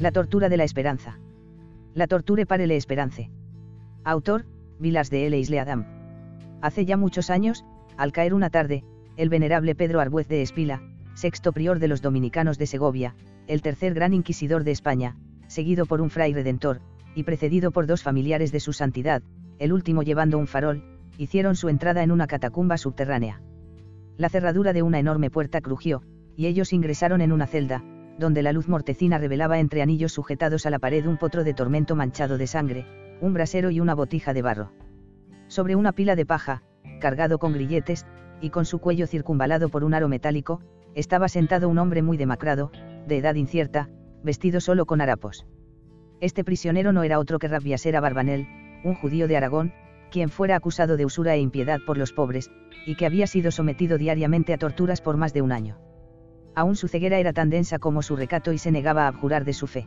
La tortura de la esperanza. La torture pare le esperance. Autor, Vilas de L. Isle Adam. Hace ya muchos años, al caer una tarde, el venerable Pedro Arbuez de Espila, sexto prior de los dominicanos de Segovia, el tercer gran inquisidor de España, seguido por un fray redentor, y precedido por dos familiares de su santidad, el último llevando un farol, hicieron su entrada en una catacumba subterránea. La cerradura de una enorme puerta crujió, y ellos ingresaron en una celda, donde la luz mortecina revelaba entre anillos sujetados a la pared un potro de tormento manchado de sangre, un brasero y una botija de barro. Sobre una pila de paja, cargado con grilletes, y con su cuello circunvalado por un aro metálico, estaba sentado un hombre muy demacrado, de edad incierta, vestido solo con harapos. Este prisionero no era otro que Rabbiasera Barbanel, un judío de Aragón, quien fuera acusado de usura e impiedad por los pobres, y que había sido sometido diariamente a torturas por más de un año. Aún su ceguera era tan densa como su recato y se negaba a abjurar de su fe.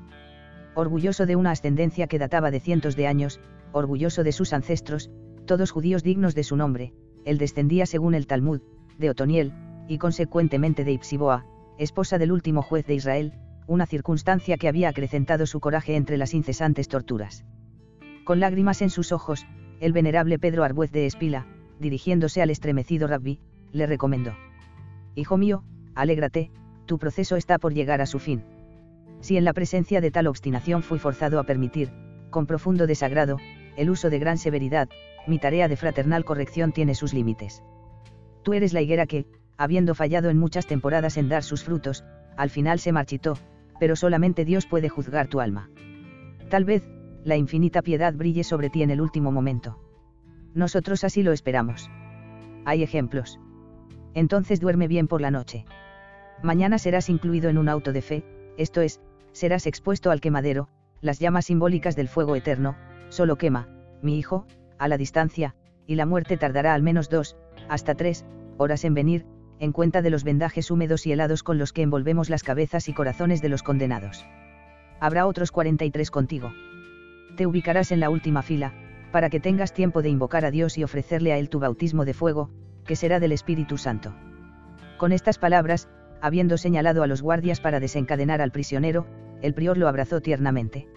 Orgulloso de una ascendencia que databa de cientos de años, orgulloso de sus ancestros, todos judíos dignos de su nombre, él descendía según el Talmud, de Otoniel, y consecuentemente de Ipsiboa, esposa del último juez de Israel, una circunstancia que había acrecentado su coraje entre las incesantes torturas. Con lágrimas en sus ojos, el venerable Pedro Arbuez de Espila, dirigiéndose al estremecido rabbi, le recomendó. Hijo mío, alégrate, tu proceso está por llegar a su fin. Si en la presencia de tal obstinación fui forzado a permitir, con profundo desagrado, el uso de gran severidad, mi tarea de fraternal corrección tiene sus límites. Tú eres la higuera que, habiendo fallado en muchas temporadas en dar sus frutos, al final se marchitó, pero solamente Dios puede juzgar tu alma. Tal vez, la infinita piedad brille sobre ti en el último momento. Nosotros así lo esperamos. Hay ejemplos. Entonces duerme bien por la noche. Mañana serás incluido en un auto de fe, esto es, serás expuesto al quemadero, las llamas simbólicas del fuego eterno, solo quema, mi hijo, a la distancia, y la muerte tardará al menos dos, hasta tres, horas en venir, en cuenta de los vendajes húmedos y helados con los que envolvemos las cabezas y corazones de los condenados. Habrá otros 43 contigo. Te ubicarás en la última fila, para que tengas tiempo de invocar a Dios y ofrecerle a Él tu bautismo de fuego, que será del Espíritu Santo. Con estas palabras, habiendo señalado a los guardias para desencadenar al prisionero, el prior lo abrazó tiernamente.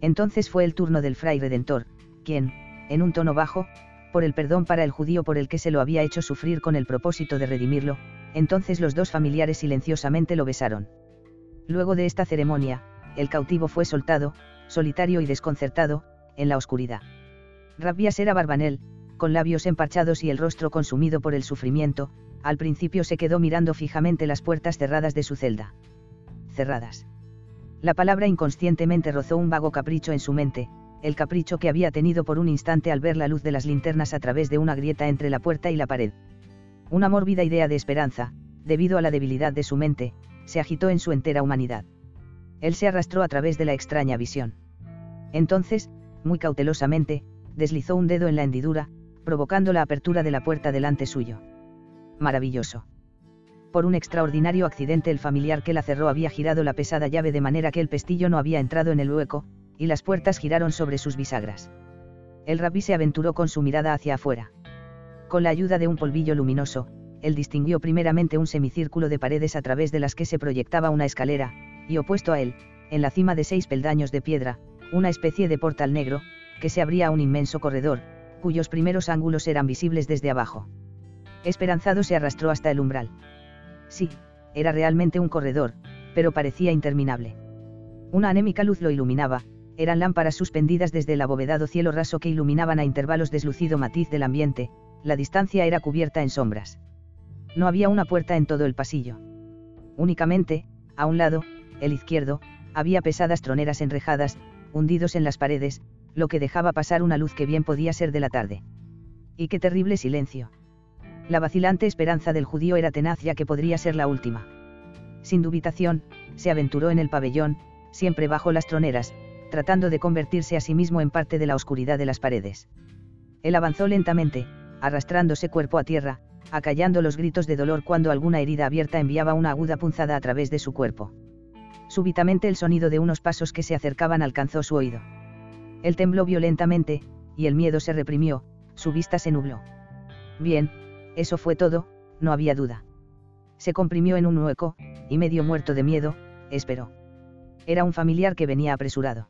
Entonces fue el turno del fray redentor, quien, en un tono bajo, por el perdón para el judío por el que se lo había hecho sufrir con el propósito de redimirlo, entonces los dos familiares silenciosamente lo besaron. Luego de esta ceremonia, el cautivo fue soltado, solitario y desconcertado, en la oscuridad. Rabías era Barbanel, con labios emparchados y el rostro consumido por el sufrimiento, al principio se quedó mirando fijamente las puertas cerradas de su celda. Cerradas. La palabra inconscientemente rozó un vago capricho en su mente, el capricho que había tenido por un instante al ver la luz de las linternas a través de una grieta entre la puerta y la pared. Una mórbida idea de esperanza, debido a la debilidad de su mente, se agitó en su entera humanidad. Él se arrastró a través de la extraña visión. Entonces, muy cautelosamente, deslizó un dedo en la hendidura, provocando la apertura de la puerta delante suyo. Maravilloso. Por un extraordinario accidente el familiar que la cerró había girado la pesada llave de manera que el pestillo no había entrado en el hueco, y las puertas giraron sobre sus bisagras. El rabí se aventuró con su mirada hacia afuera. Con la ayuda de un polvillo luminoso, él distinguió primeramente un semicírculo de paredes a través de las que se proyectaba una escalera, y opuesto a él, en la cima de seis peldaños de piedra, una especie de portal negro, que se abría a un inmenso corredor, cuyos primeros ángulos eran visibles desde abajo. Esperanzado se arrastró hasta el umbral. Sí, era realmente un corredor, pero parecía interminable. Una anémica luz lo iluminaba, eran lámparas suspendidas desde el abovedado cielo raso que iluminaban a intervalos deslucido matiz del ambiente, la distancia era cubierta en sombras. No había una puerta en todo el pasillo. Únicamente, a un lado, el izquierdo, había pesadas troneras enrejadas, hundidos en las paredes, lo que dejaba pasar una luz que bien podía ser de la tarde. Y qué terrible silencio. La vacilante esperanza del judío era tenaz ya que podría ser la última. Sin dubitación, se aventuró en el pabellón, siempre bajo las troneras, tratando de convertirse a sí mismo en parte de la oscuridad de las paredes. Él avanzó lentamente, arrastrándose cuerpo a tierra, acallando los gritos de dolor cuando alguna herida abierta enviaba una aguda punzada a través de su cuerpo. Súbitamente el sonido de unos pasos que se acercaban alcanzó su oído. Él tembló violentamente, y el miedo se reprimió, su vista se nubló. Bien, eso fue todo, no había duda. Se comprimió en un hueco, y medio muerto de miedo, esperó. Era un familiar que venía apresurado.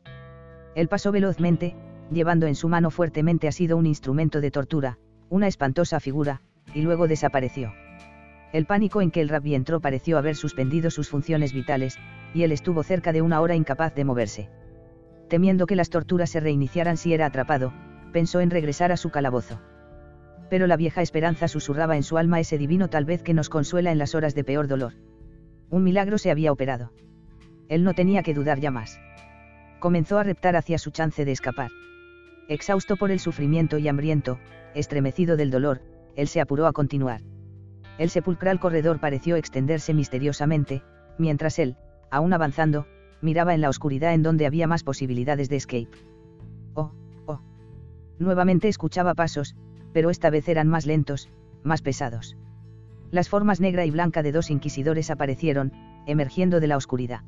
Él pasó velozmente, llevando en su mano fuertemente asido un instrumento de tortura, una espantosa figura, y luego desapareció. El pánico en que el rabbi entró pareció haber suspendido sus funciones vitales, y él estuvo cerca de una hora incapaz de moverse. Temiendo que las torturas se reiniciaran si era atrapado, pensó en regresar a su calabozo. Pero la vieja esperanza susurraba en su alma ese divino tal vez que nos consuela en las horas de peor dolor. Un milagro se había operado. Él no tenía que dudar ya más. Comenzó a reptar hacia su chance de escapar. Exhausto por el sufrimiento y hambriento, estremecido del dolor, él se apuró a continuar. El sepulcral corredor pareció extenderse misteriosamente, mientras él, aún avanzando, miraba en la oscuridad en donde había más posibilidades de escape. Oh, oh. Nuevamente escuchaba pasos, pero esta vez eran más lentos, más pesados. Las formas negra y blanca de dos inquisidores aparecieron, emergiendo de la oscuridad.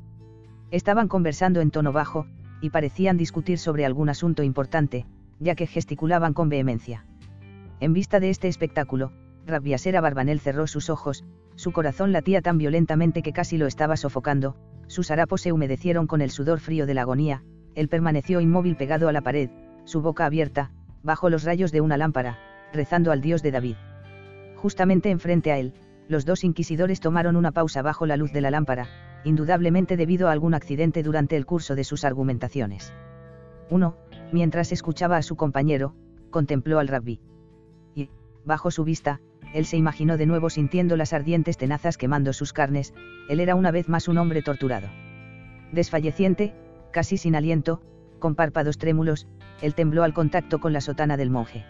Estaban conversando en tono bajo, y parecían discutir sobre algún asunto importante, ya que gesticulaban con vehemencia. En vista de este espectáculo, Rabiasera Barbanel cerró sus ojos, su corazón latía tan violentamente que casi lo estaba sofocando, sus harapos se humedecieron con el sudor frío de la agonía, él permaneció inmóvil pegado a la pared, su boca abierta, bajo los rayos de una lámpara, rezando al Dios de David. Justamente enfrente a él, los dos inquisidores tomaron una pausa bajo la luz de la lámpara, indudablemente debido a algún accidente durante el curso de sus argumentaciones. Uno, mientras escuchaba a su compañero, contempló al rabbi. Y, bajo su vista, él se imaginó de nuevo sintiendo las ardientes tenazas quemando sus carnes, él era una vez más un hombre torturado. Desfalleciente, casi sin aliento, con párpados trémulos, él tembló al contacto con la sotana del monje.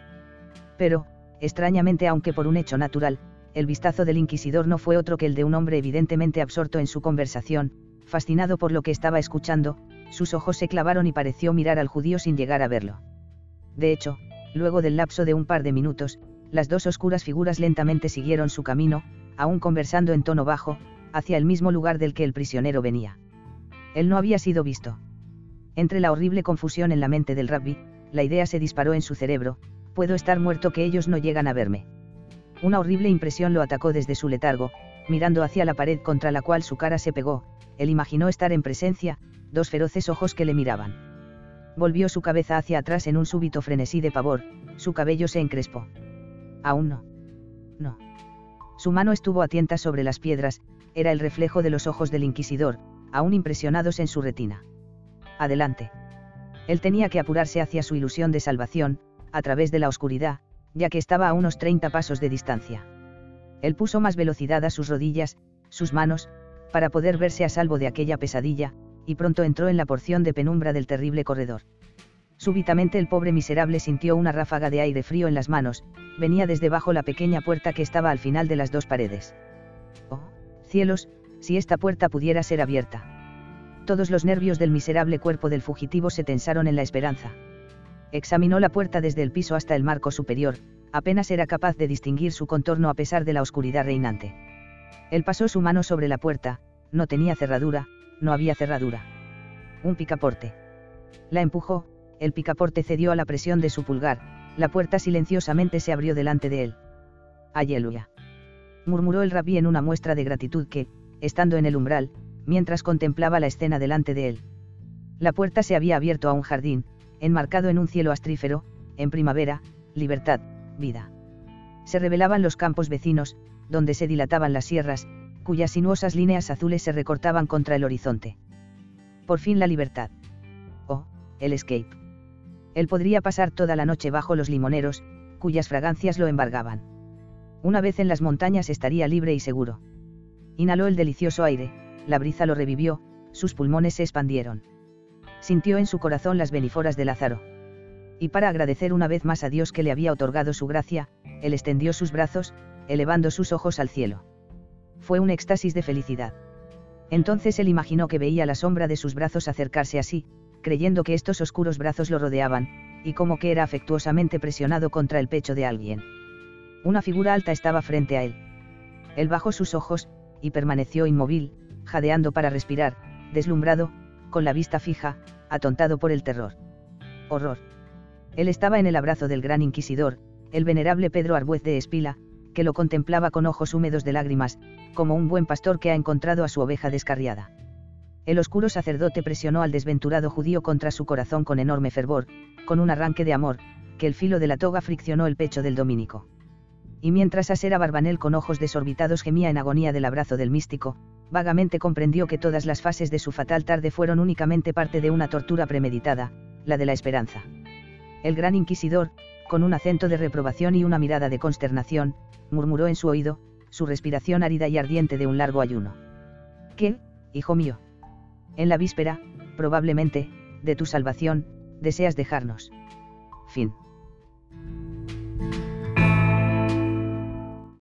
Pero, extrañamente aunque por un hecho natural, el vistazo del inquisidor no fue otro que el de un hombre evidentemente absorto en su conversación, fascinado por lo que estaba escuchando, sus ojos se clavaron y pareció mirar al judío sin llegar a verlo. De hecho, luego del lapso de un par de minutos, las dos oscuras figuras lentamente siguieron su camino, aún conversando en tono bajo, hacia el mismo lugar del que el prisionero venía. Él no había sido visto. Entre la horrible confusión en la mente del rabbi, la idea se disparó en su cerebro, puedo estar muerto que ellos no llegan a verme. Una horrible impresión lo atacó desde su letargo, mirando hacia la pared contra la cual su cara se pegó, él imaginó estar en presencia, dos feroces ojos que le miraban. Volvió su cabeza hacia atrás en un súbito frenesí de pavor, su cabello se encrespó. Aún no. No. Su mano estuvo a tientas sobre las piedras, era el reflejo de los ojos del inquisidor, aún impresionados en su retina. Adelante. Él tenía que apurarse hacia su ilusión de salvación, a través de la oscuridad, ya que estaba a unos 30 pasos de distancia. Él puso más velocidad a sus rodillas, sus manos, para poder verse a salvo de aquella pesadilla, y pronto entró en la porción de penumbra del terrible corredor. Súbitamente el pobre miserable sintió una ráfaga de aire frío en las manos, venía desde bajo la pequeña puerta que estaba al final de las dos paredes. Oh, cielos, si esta puerta pudiera ser abierta. Todos los nervios del miserable cuerpo del fugitivo se tensaron en la esperanza. Examinó la puerta desde el piso hasta el marco superior, apenas era capaz de distinguir su contorno a pesar de la oscuridad reinante. Él pasó su mano sobre la puerta, no tenía cerradura, no había cerradura. Un picaporte. La empujó, el picaporte cedió a la presión de su pulgar, la puerta silenciosamente se abrió delante de él. Aleluya. murmuró el rabí en una muestra de gratitud que, estando en el umbral, mientras contemplaba la escena delante de él. La puerta se había abierto a un jardín, enmarcado en un cielo astrífero, en primavera, libertad, vida. Se revelaban los campos vecinos, donde se dilataban las sierras, cuyas sinuosas líneas azules se recortaban contra el horizonte. Por fin la libertad. Oh, el escape. Él podría pasar toda la noche bajo los limoneros, cuyas fragancias lo embargaban. Una vez en las montañas estaría libre y seguro. Inhaló el delicioso aire, la brisa lo revivió, sus pulmones se expandieron sintió en su corazón las beníforas de Lázaro. Y para agradecer una vez más a Dios que le había otorgado su gracia, él extendió sus brazos, elevando sus ojos al cielo. Fue un éxtasis de felicidad. Entonces él imaginó que veía la sombra de sus brazos acercarse así, creyendo que estos oscuros brazos lo rodeaban, y como que era afectuosamente presionado contra el pecho de alguien. Una figura alta estaba frente a él. Él bajó sus ojos, y permaneció inmóvil, jadeando para respirar, deslumbrado, con la vista fija, atontado por el terror. Horror. Él estaba en el abrazo del gran inquisidor, el venerable Pedro Arbuez de Espila, que lo contemplaba con ojos húmedos de lágrimas, como un buen pastor que ha encontrado a su oveja descarriada. El oscuro sacerdote presionó al desventurado judío contra su corazón con enorme fervor, con un arranque de amor, que el filo de la toga friccionó el pecho del dominico. Y mientras Asera Barbanel con ojos desorbitados gemía en agonía del abrazo del místico, vagamente comprendió que todas las fases de su fatal tarde fueron únicamente parte de una tortura premeditada, la de la esperanza. El gran inquisidor, con un acento de reprobación y una mirada de consternación, murmuró en su oído, su respiración árida y ardiente de un largo ayuno. ¿Qué, hijo mío? En la víspera, probablemente, de tu salvación, deseas dejarnos. Fin.